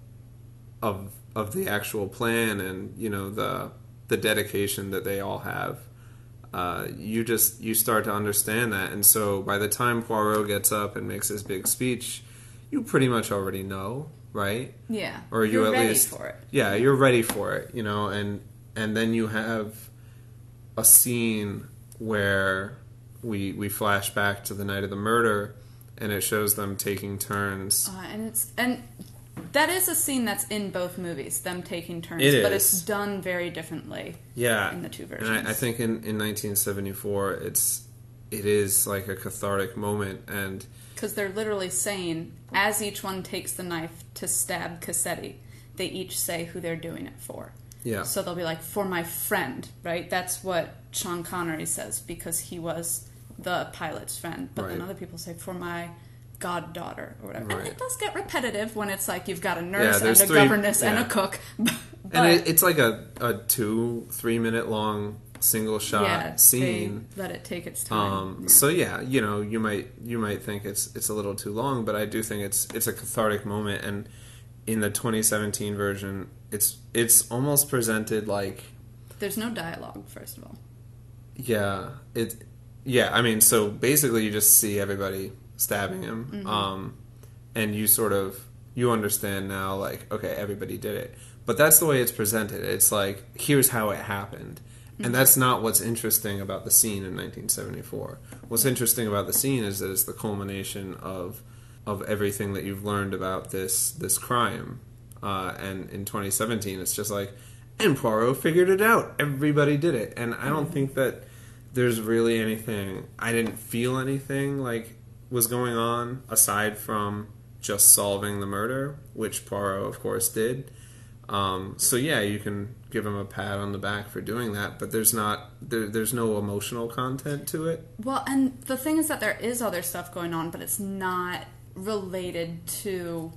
of of the actual plan and you know the the dedication that they all have uh, you just you start to understand that and so by the time Poirot gets up and makes his big speech you pretty much already know right yeah, or you you're at least for it. yeah you're ready for it you know and and then you have a scene where we we flash back to the night of the murder and it shows them taking turns Uh, and it's and that is a scene that's in both movies, them taking turns, It but it's done very differently. yeah in the two and I, I think in, in 1974 it's it is like a cathartic moment and Because they're literally saying, as each one takes the knife to stab Cassetti, they each say who they're doing it for. yeah So they'll be like, for my friend, right? That's what Sean Connery says because he was the pilot's friend. But then other people say, for my goddaughter or whatever. And it does get repetitive when it's like you've got a nurse Yeah, and a three- governess and a cook. but and it, it's like a, a two three minute long single shot yeah, scene. Let it take its time. Um, Yeah. So yeah, you know, you might you might think it's it's a little too long, but I do think it's it's a cathartic moment. And in the 2017 version, it's it's almost presented like There's no dialogue, first of all. Yeah, it yeah. I mean, so basically, you just see everybody stabbing him, Mhm. um, and you sort of you understand now, like okay, everybody did it. But that's the way it's presented. It's like here's how it happened. And that's not what's interesting about the scene in 1974. What's interesting about the scene is that it's the culmination of of everything that you've learned about this this crime. Uh, and in 2017, it's just like, and Poirot figured it out. Everybody did it, and I don't think that there's really anything. I didn't feel anything like was going on aside from just solving the murder, which Poirot, of course, did. Um, so yeah, you can give him a pat on the back for doing that, but there's not there, there's no emotional content to it. Well, and the thing is that there is other stuff going on, but it's not related to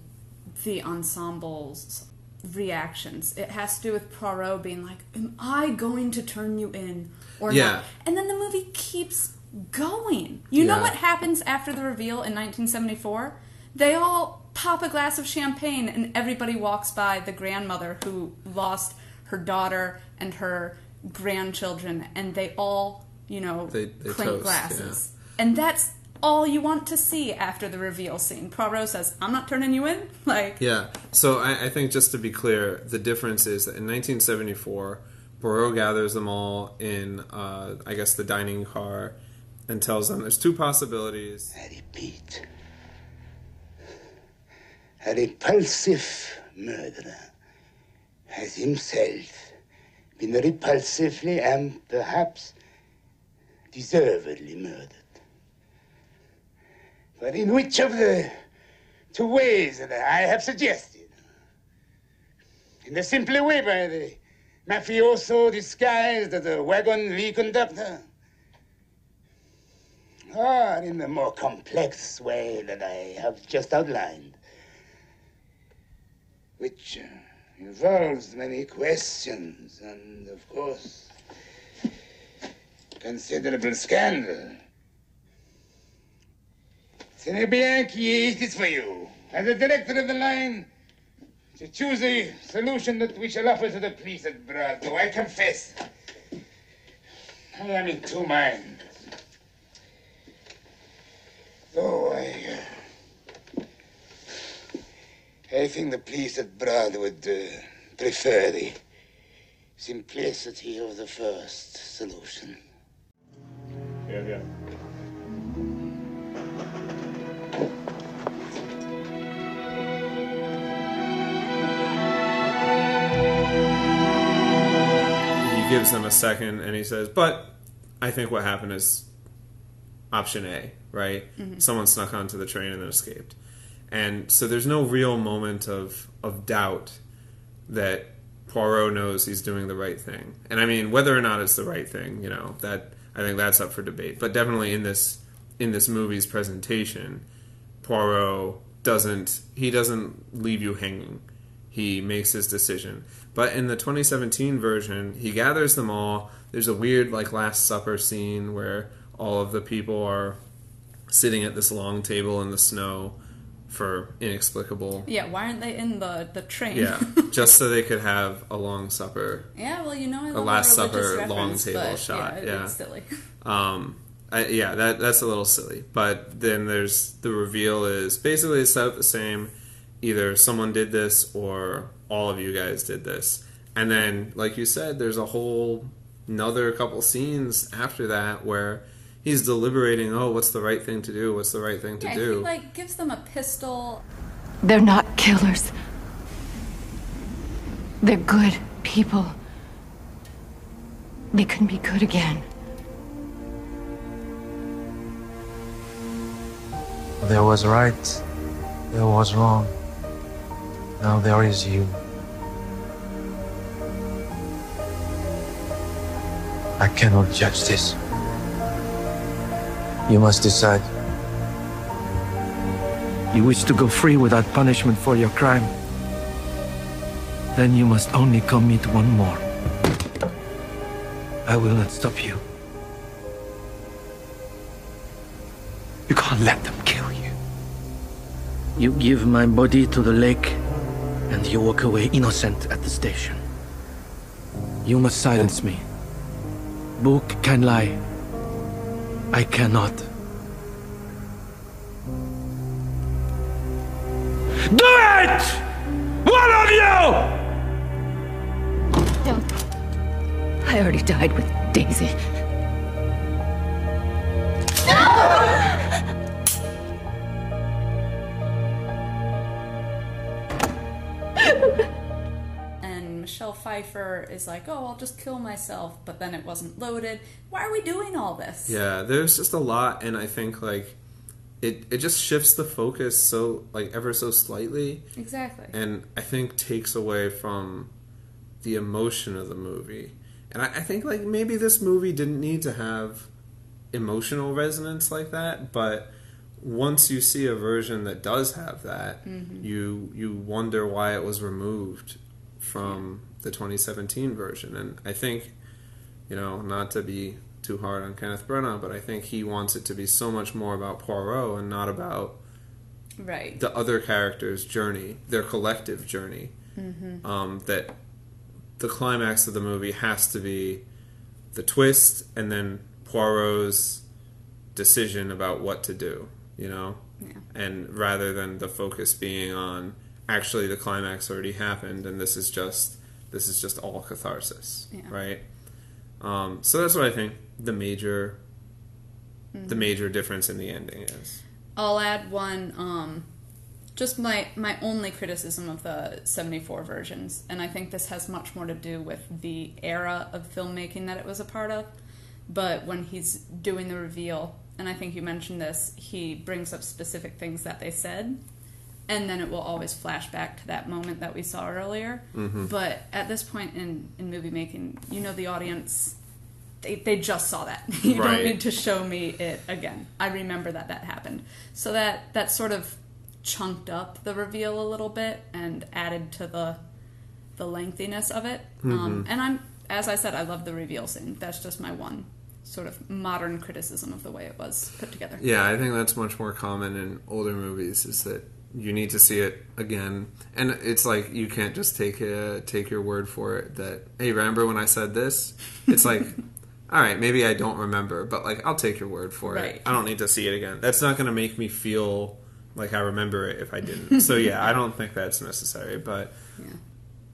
the ensemble's reactions. It has to do with Poirot being like, "Am I going to turn you in or Yeah. not?" And then the movie keeps going. You know what happens after the reveal in 1974? They all pop a glass of champagne, and everybody walks by the grandmother who lost her daughter and her grandchildren, and they all, you know, They- they clink toast, glasses. And that's all you want to see after the reveal scene. Poirot says, I'm not turning you in. Like, Yeah. So I, I think just to be clear, the difference is that in 1974, Poirot gathers them all in, uh, I guess, the dining car, and tells them there's two possibilities. I repeat. A repulsive murderer has himself been repulsively and perhaps deservedly murdered. But in which of the two ways that I have suggested? In the simpler way by the mafioso disguised as a wagon-lit conductor? Or in the more complex way that I have just outlined? Which uh, involves many questions and, of course, considerable scandal. Tenez bien qui it is for you, as the director of the line, to choose a solution that we shall offer to the police at Brod. I confess, I am in two minds. Though I, uh, I think the police at Brod would uh, prefer the simplicity of the first solution. Yeah, yeah. Gives them a second, and he says, "But I think what happened is option A, right? Mhm. Someone snuck onto the train and then escaped." And so there's no real moment of of doubt that Poirot knows he's doing the right thing. And I mean, whether or not it's the right thing, you know, that I think that's up for debate. But definitely in this in this movie's presentation, Poirot doesn't he doesn't leave you hanging. He makes his decision. But in the 2017 version, he gathers them all. There's a weird like Last Supper scene where all of the people are sitting at this long table in the snow for inexplicable yeah, why aren't they in the, the train? yeah, just so they could have a long supper. yeah, well, you know, A Last Supper long table shot. Yeah, Yeah, it's silly. Um, I, yeah, that that's a little silly. But then there's the reveal is basically it's set up the same. Either someone did this or all of you guys did this, and then like you said, there's a whole another couple scenes after that where he's deliberating. Oh, what's the right thing to do? What's the right thing to yeah, do? he like gives them a pistol. They're not killers. They're good people. They can be good again. There was right, there was wrong. Now there is you. I cannot judge this. You must decide. You wish to go free without punishment for your crime? Then you must only commit one more. I will not stop you. You can't let them kill you. You give my body to the lake, and you walk away innocent at the station. You must silence me. Bouc can lie. I cannot. Do it! One of you! Don't. I already died with Daisy. And Pfeiffer is like, oh, I'll just kill myself, but then it wasn't loaded. Why are we doing all this? Yeah, there's just a lot, and I think like it it just shifts the focus so like ever so slightly, Exactly. and I think takes away from the emotion of the movie. And I, I think like maybe this movie didn't need to have emotional resonance like that, but once you see a version that does have that, Mhm. you you wonder why it was removed from the 2017 version. And I think, you know, not to be too hard on Kenneth Branagh, but I think he wants it to be so much more about Poirot and not about Right. the other characters' journey, their collective journey. Mhm. Um, that the climax of the movie has to be the twist and then Poirot's decision about what to do, you know? Yeah. And rather than the focus being on actually the climax already happened and this is just this is just all catharsis, Yeah. right? Um, so that's what I think the major the Mhm. major difference in the ending is. I'll add one. Um, just my my only criticism of the '74 versions, and I think this has much more to do with the era of filmmaking that it was a part of. But when he's doing the reveal, and I think you mentioned this, he brings up specific things that they said, and then it will always flash back to that moment that we saw earlier. Mhm. But at this point in in movie making, you know the audience. They, they just saw that. You Right. don't need to show me it again. I remember that that happened. So that that sort of chunked up the reveal a little bit and added to the the lengthiness of it. Um, Mhm. and I'm as I said, I love the reveal scene. That's just my one sort of modern criticism of the way it was put together. Yeah, I think that's much more common in older movies. Is that you need to see it again, and it's like you can't just take a, take your word for it. That hey, remember when I said this? It's like, all right, maybe I don't remember, but like I'll take your word for Right. it. I don't need to see it again. That's not going to make me feel like I remember it if I didn't. so yeah, I don't think that's necessary. But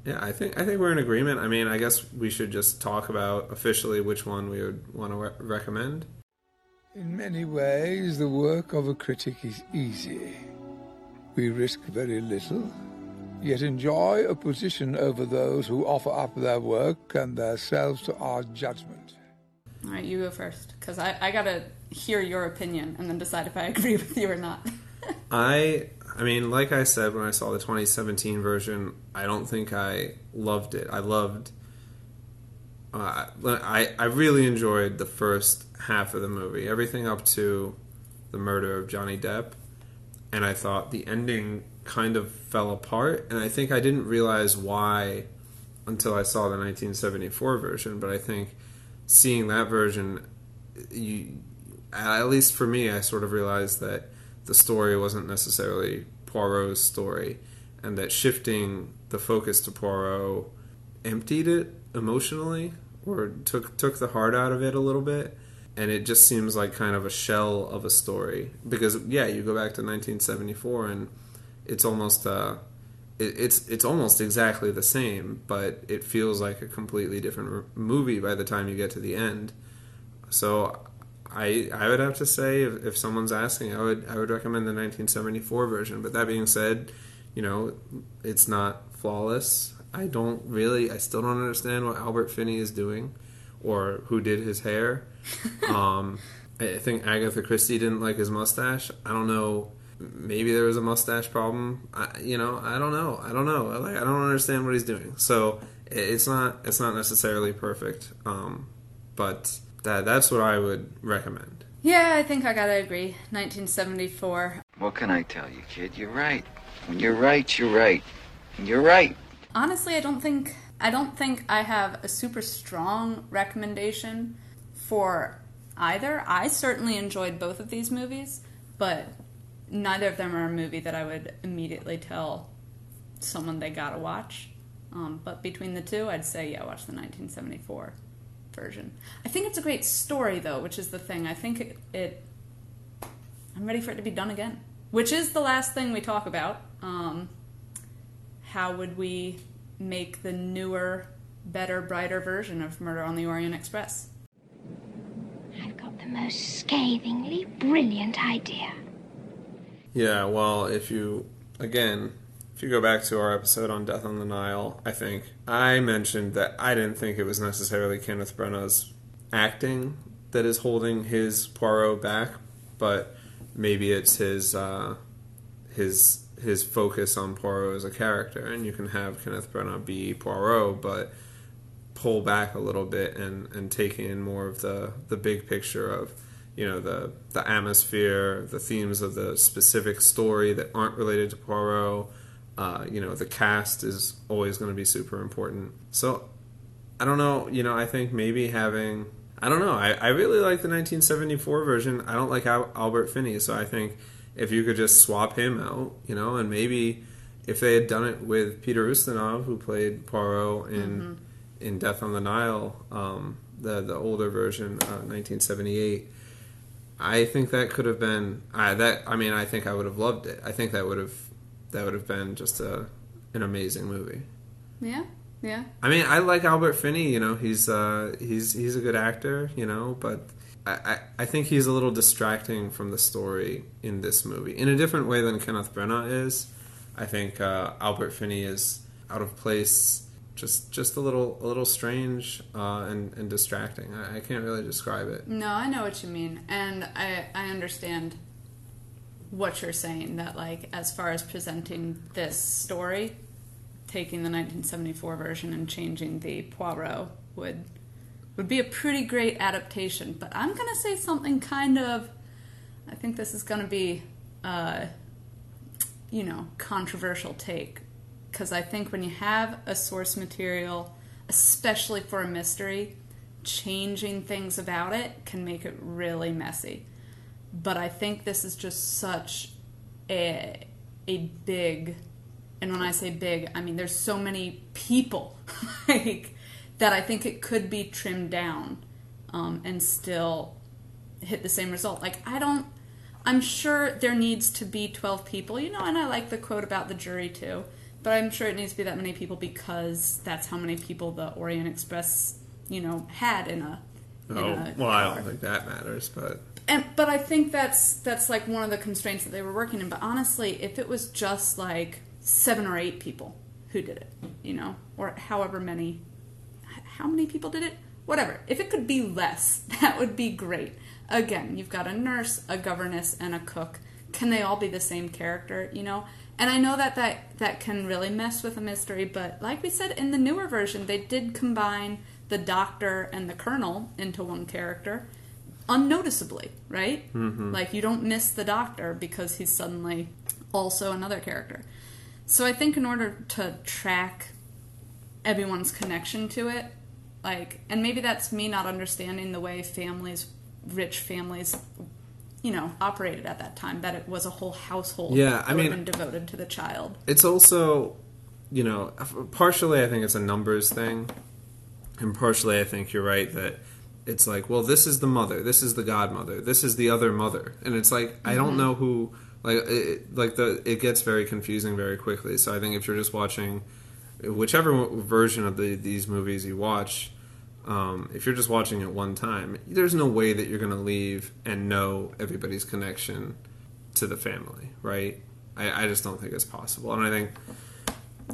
yeah, I think I think we're in agreement. I mean, I guess we should just talk about officially which one we would want to re- recommend. In many ways, the work of a critic is easy. We risk very little, yet enjoy a position over those who offer up their work and themselves to our judgment. All right, you go first because I, I gotta hear your opinion and then decide if I agree with you or not. I I mean, like I said when I saw the 2017 version, I don't think I loved it. I loved uh, I I really enjoyed the first half of the movie, everything up to the murder of Johnny Depp, and I thought the ending kind of fell apart, and I think I didn't realize why until I saw the 1974 version, but I think seeing that version you at least for me I sort of realized that the story wasn't necessarily Poirot's story and that shifting the focus to Poirot emptied it emotionally or took took the heart out of it a little bit and it just seems like kind of a shell of a story because yeah you go back to 1974 and it's almost uh it, it's it's almost exactly the same but it feels like a completely different r- movie by the time you get to the end so I I would have to say if, if someone's asking, I would I would recommend the 1974 version. But that being said, you know, it's not flawless. I don't really, I still don't understand what Albert Finney is doing, or who did his hair. um, I I think Agatha Christie didn't like his mustache. I don't know. Maybe there was a mustache problem. I, you know, I don't know. I don't know. Like, I don't understand what he's doing. So it's not it's not necessarily perfect. Um, but that that's what I would recommend. yeah, I think I gotta agree. 1974. What can I tell you, kid? You're right. When you're right, you're right. And you're right. Honestly, I don't think I don't think I have a super strong recommendation for either. I certainly enjoyed both of these movies, but neither of them are a movie that I would immediately tell someone they gotta watch. Um, but between the two, I'd say, yeah, watch the 1974 version. I think it's a great story, though, which is the thing. I think it, it I'm ready for it to be done again, which is the last thing we talk about. Um, how would we make the newer, better, brighter version of Murder on the Orient Express? The most scathingly brilliant idea. Yeah, well, if you again, if you go back to our episode on Death on the Nile, I think I mentioned that I didn't think it was necessarily Kenneth Branagh's acting that is holding his Poirot back, but maybe it's his uh, his his focus on Poirot as a character, and you can have Kenneth Branagh be Poirot, but pull back a little bit and and take in more of the the big picture of you know the the atmosphere, the themes of the specific story that aren't related to Poirot. Uh, you know, the cast is always going to be super important. So I don't know. You know, I think maybe having I don't know. I, I really like the 1974 version. I don't like Al- Albert Finney, so I think if you could just swap him out, you know, and maybe if they had done it with Peter Ustinov, who played Poirot in Mm-hmm. In Death on the Nile, um, the the older version, uh, 1978. I think that could have been I that I mean I think I would have loved it. I think that would have that would have been just a an amazing movie. Yeah, yeah. I mean, I like Albert Finney. You know, he's uh, he's he's a good actor. You know, but I, I, I think he's a little distracting from the story in this movie in a different way than Kenneth Branagh is. I think uh, Albert Finney is out of place, just just a little a little strange uh, and and distracting. I, I can't really describe it. No, I know what you mean, and I I understand what you're saying. That like as far as presenting this story, taking the 1974 version and changing the Poirot would would be a pretty great adaptation. But I'm gonna say something kind of. I think this is gonna be, uh, you know, controversial take because I think when you have a source material, especially for a mystery, changing things about it can make it really messy. But I think this is just such a a big and when I say big, I mean there's so many people like that I think it could be trimmed down um, and still hit the same result. Like I don't I'm sure there needs to be 12 people, you know, and I like the quote about the jury too. But I'm sure it needs to be that many people because that's how many people the Orient Express, you know, had in a. In Oh a well, I don't think that matters, but And but I think that's that's like one of the constraints that they were working in. But honestly, if it was just like seven or eight people who did it, you know, or however many, how many people did it, whatever. If it could be less, that would be great. Again, you've got a nurse, a governess, and a cook. Can they all be the same character? You know. And I know that, that that can really mess with a mystery, but like we said in the newer version, they did combine the doctor and the colonel into one character unnoticeably, right? Mhm. Like you don't miss the doctor because he's suddenly also another character. So I think in order to track everyone's connection to it, like, and maybe that's me not understanding the way families, rich families, you know, operated at that time. That it was a whole household. Yeah, I mean- devoted to the child. it's also, you know, partially I think it's a numbers thing, and partially I think you're right that it's like, well, this is the mother, this is the godmother, this is the other mother, and it's like I don't Mhm. know who, like, it, like the it gets very confusing very quickly. So I think if you're just watching, whichever version of the these movies you watch. Um, if you're just watching it one time, there's no way that you're going to leave and know everybody's connection to the family, right? I, I just don't think it's possible, and I think,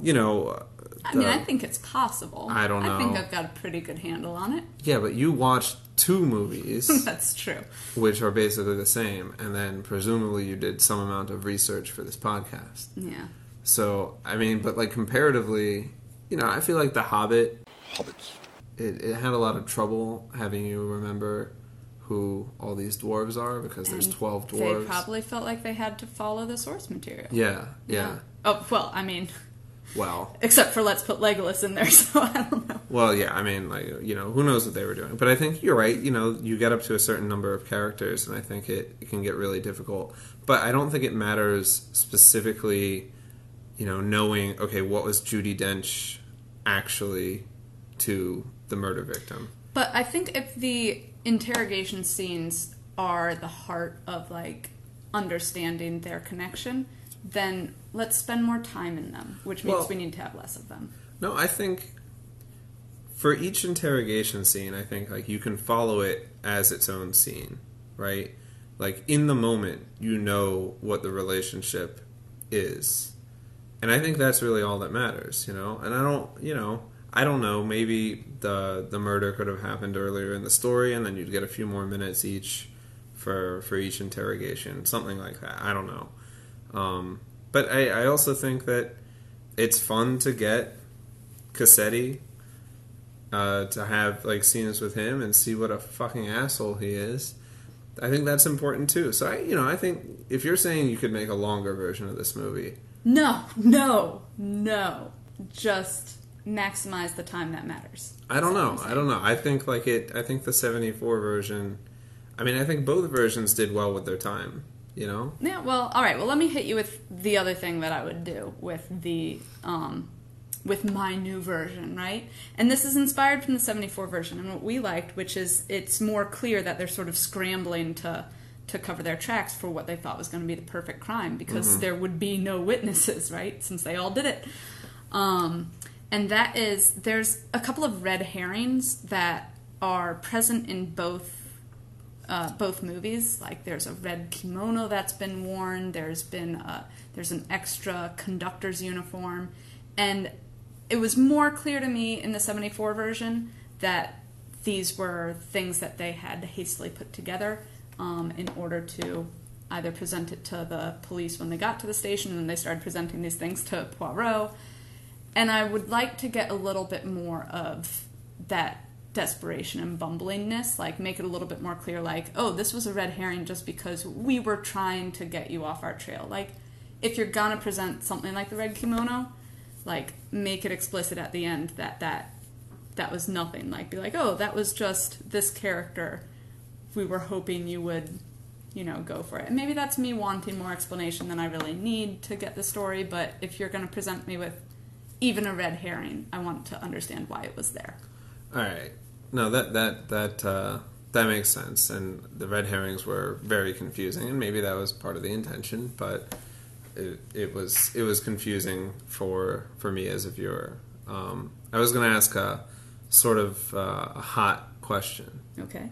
you know, I mean, I think it's possible. I don't know. I think. I've got a pretty good handle on it. yeah, but you watched two movies, That's true. which are basically the same, and then presumably you did some amount of research for this podcast. Yeah. So I mean, but like comparatively, you know, I feel like The Hobbit, Hobbits. It, it had a lot of trouble having you remember who all these dwarves are because there's And twelve They dwarves. probably felt like they had to follow the source material. Yeah, yeah. Oh well, I mean, Well, Except for let's put Legolas in there, so I don't know. Well, yeah, I mean, like you know, who knows what they were doing? But I think you're right. You know, you get up to a certain number of characters, and I think it, it can get really difficult. But I don't think it matters specifically. You know, knowing okay, what was Judi Dench actually to the murder victim? But I think if the interrogation scenes are the heart of like understanding their connection, then let's spend more time in them, which means Well- we need to have less of them. No, I think for each interrogation scene, I think like you can follow it as its own scene, right? Like in the moment, you know what the relationship is. And I think that's really all that matters, you know? And I don't, you know, I don't know, maybe the the murder could have happened earlier in the story and then you'd get a few more minutes each for for each interrogation, something like that. I don't know. Um, but I, I also think that it's fun to get Cassetti uh, to have like scenes with him and see what a fucking asshole he is. I think that's important too. So I, you know, I think if you're saying you could make a longer version of this movie, No, no, no. Just maximize the time that matters. I don't know. I don't know. I think like it. I think the '74 version. I mean, I think both versions did well with their time. You know. Yeah, well, all right. Well, let me hit you with the other thing that I would do with the um, with my new version, right? And this is inspired from the '74 version and what we liked, which is it's more clear that they're sort of scrambling to to cover their tracks for what they thought was going to be the perfect crime because Mhm. there would be no witnesses, right? Since they all did it. Um, and that is there's a couple of red herrings that are present in both uh, both movies. Like there's a red kimono that's been worn. There's been a, there's an extra conductor's uniform, and it was more clear to me in the '74 version that these were things that they had hastily put together um, in order to either present it to the police when they got to the station, and they started presenting these things to Poirot. And I would like to get a little bit more of that desperation and bumblingness, like make it a little bit more clear, like, oh, this was a red herring just because we were trying to get you off our trail. Like, if you're gonna present something like the red kimono, like make it explicit at the end that that that was nothing. Like, be like, oh, that was just this character. We were hoping you would, you know, go for it. And maybe that's me wanting more explanation than I really need to get the story. But if you're gonna present me with even a red herring, I want to understand why it was there. All right. No, that that that uh, that makes sense. And the red herrings were very confusing, and maybe that was part of the intention, but it, it was it was confusing for for me as a viewer. Um, I was going to ask a sort of uh, a hot question. Okay.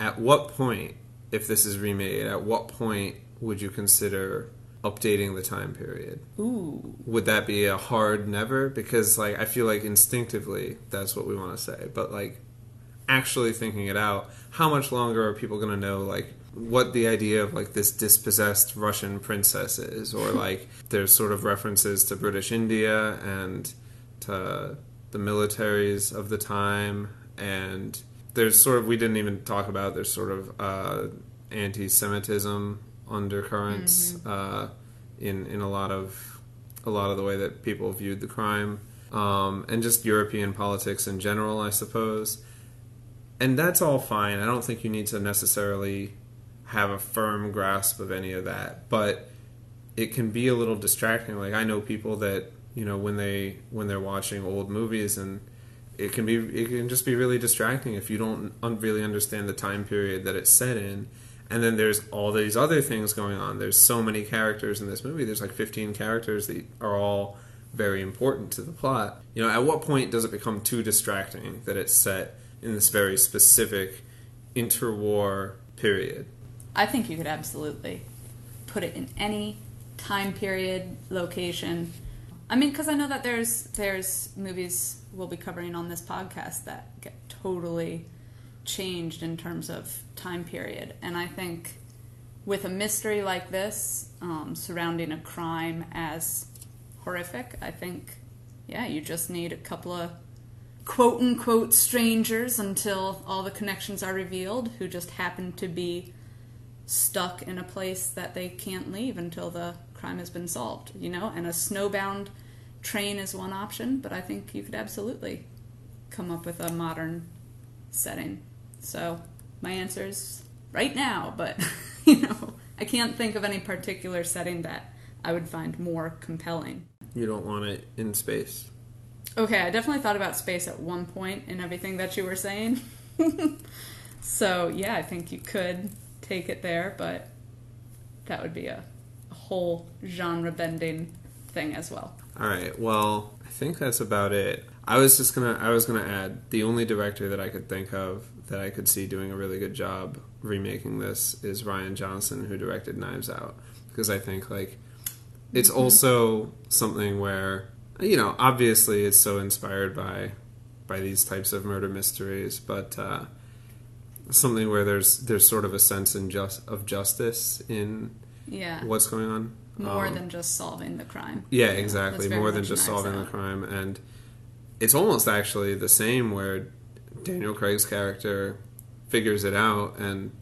At what point, if this is remade, at what point would you consider updating the time period? Ooh. Would that be a hard never? Because like I feel like instinctively that's what we want to say, but like actually thinking it out, how much longer are people going to know like what the idea of like this dispossessed Russian princess is, or like there's sort of references to British India and to the militaries of the time, and there's sort of we didn't even talk about there's sort of uh, anti-Semitism undercurrents uh, in in a lot of a lot of the way that people viewed the crime, um, and just European politics in general, I suppose. And that's all fine. I don't think you need to necessarily have a firm grasp of any of that, but it can be a little distracting. Like I know people that you know when they when they're watching old movies and it can be it can just be really distracting if you don't un- really understand the time period that it's set in and then there's all these other things going on. There's so many characters in this movie. There's like 15 characters that are all very important to the plot. You know at what point does it become too distracting that it's set in this very specific interwar period? I think you could absolutely put it in any time period, location. I mean, because I know that there's there's movies we'll be covering on this podcast that get totally changed in terms of time period, and I think with a mystery like this um, surrounding a crime as horrific, I think yeah, you just need a couple of quote unquote strangers until all the connections are revealed who just happen to be stuck in a place that they can't leave until the crime has been solved, you know? And a snowbound train is one option, but I think you could absolutely come up with a modern setting. So my answer is right now, but you know, I can't think of any particular setting that I would find more compelling. You don't want it in space. Okay, I definitely thought about space at one point in everything that you were saying. so, yeah, I think you could take it there, but that would be a, a whole genre bending thing as well. All right. Well, I think that's about it. I was just gonna I was gonna add the only director that I could think of that I could see doing a really good job remaking this is Rian Johnson, who directed Knives Out, because I think like it's Mm-hmm. also something where you know obviously it's so inspired by by these types of murder mysteries, but uh, something where there's there's sort of a sense in just of justice in Yeah. what's going on. More Um, than just solving the crime. yeah, exactly. More than just solving Out. the crime, and it's almost actually the same where Daniel Craig's character figures it out and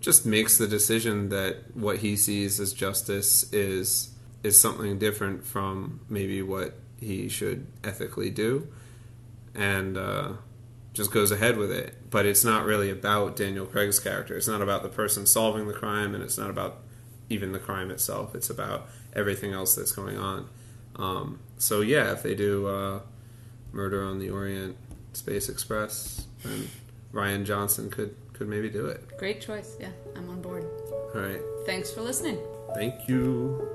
just makes the decision that what he sees as justice is is something different from maybe what he should ethically do, and uh, just goes ahead with it. But it's not really about Daniel Craig's character. It's not about the person solving the crime, and it's not about even the crime itself. It's about everything else that's going on. Um, so yeah, if they do uh, Murder on the Orient Space Express, then Rian Johnson could could maybe do it. Great choice. Yeah, I'm on board. All right, Thanks for listening. thank you.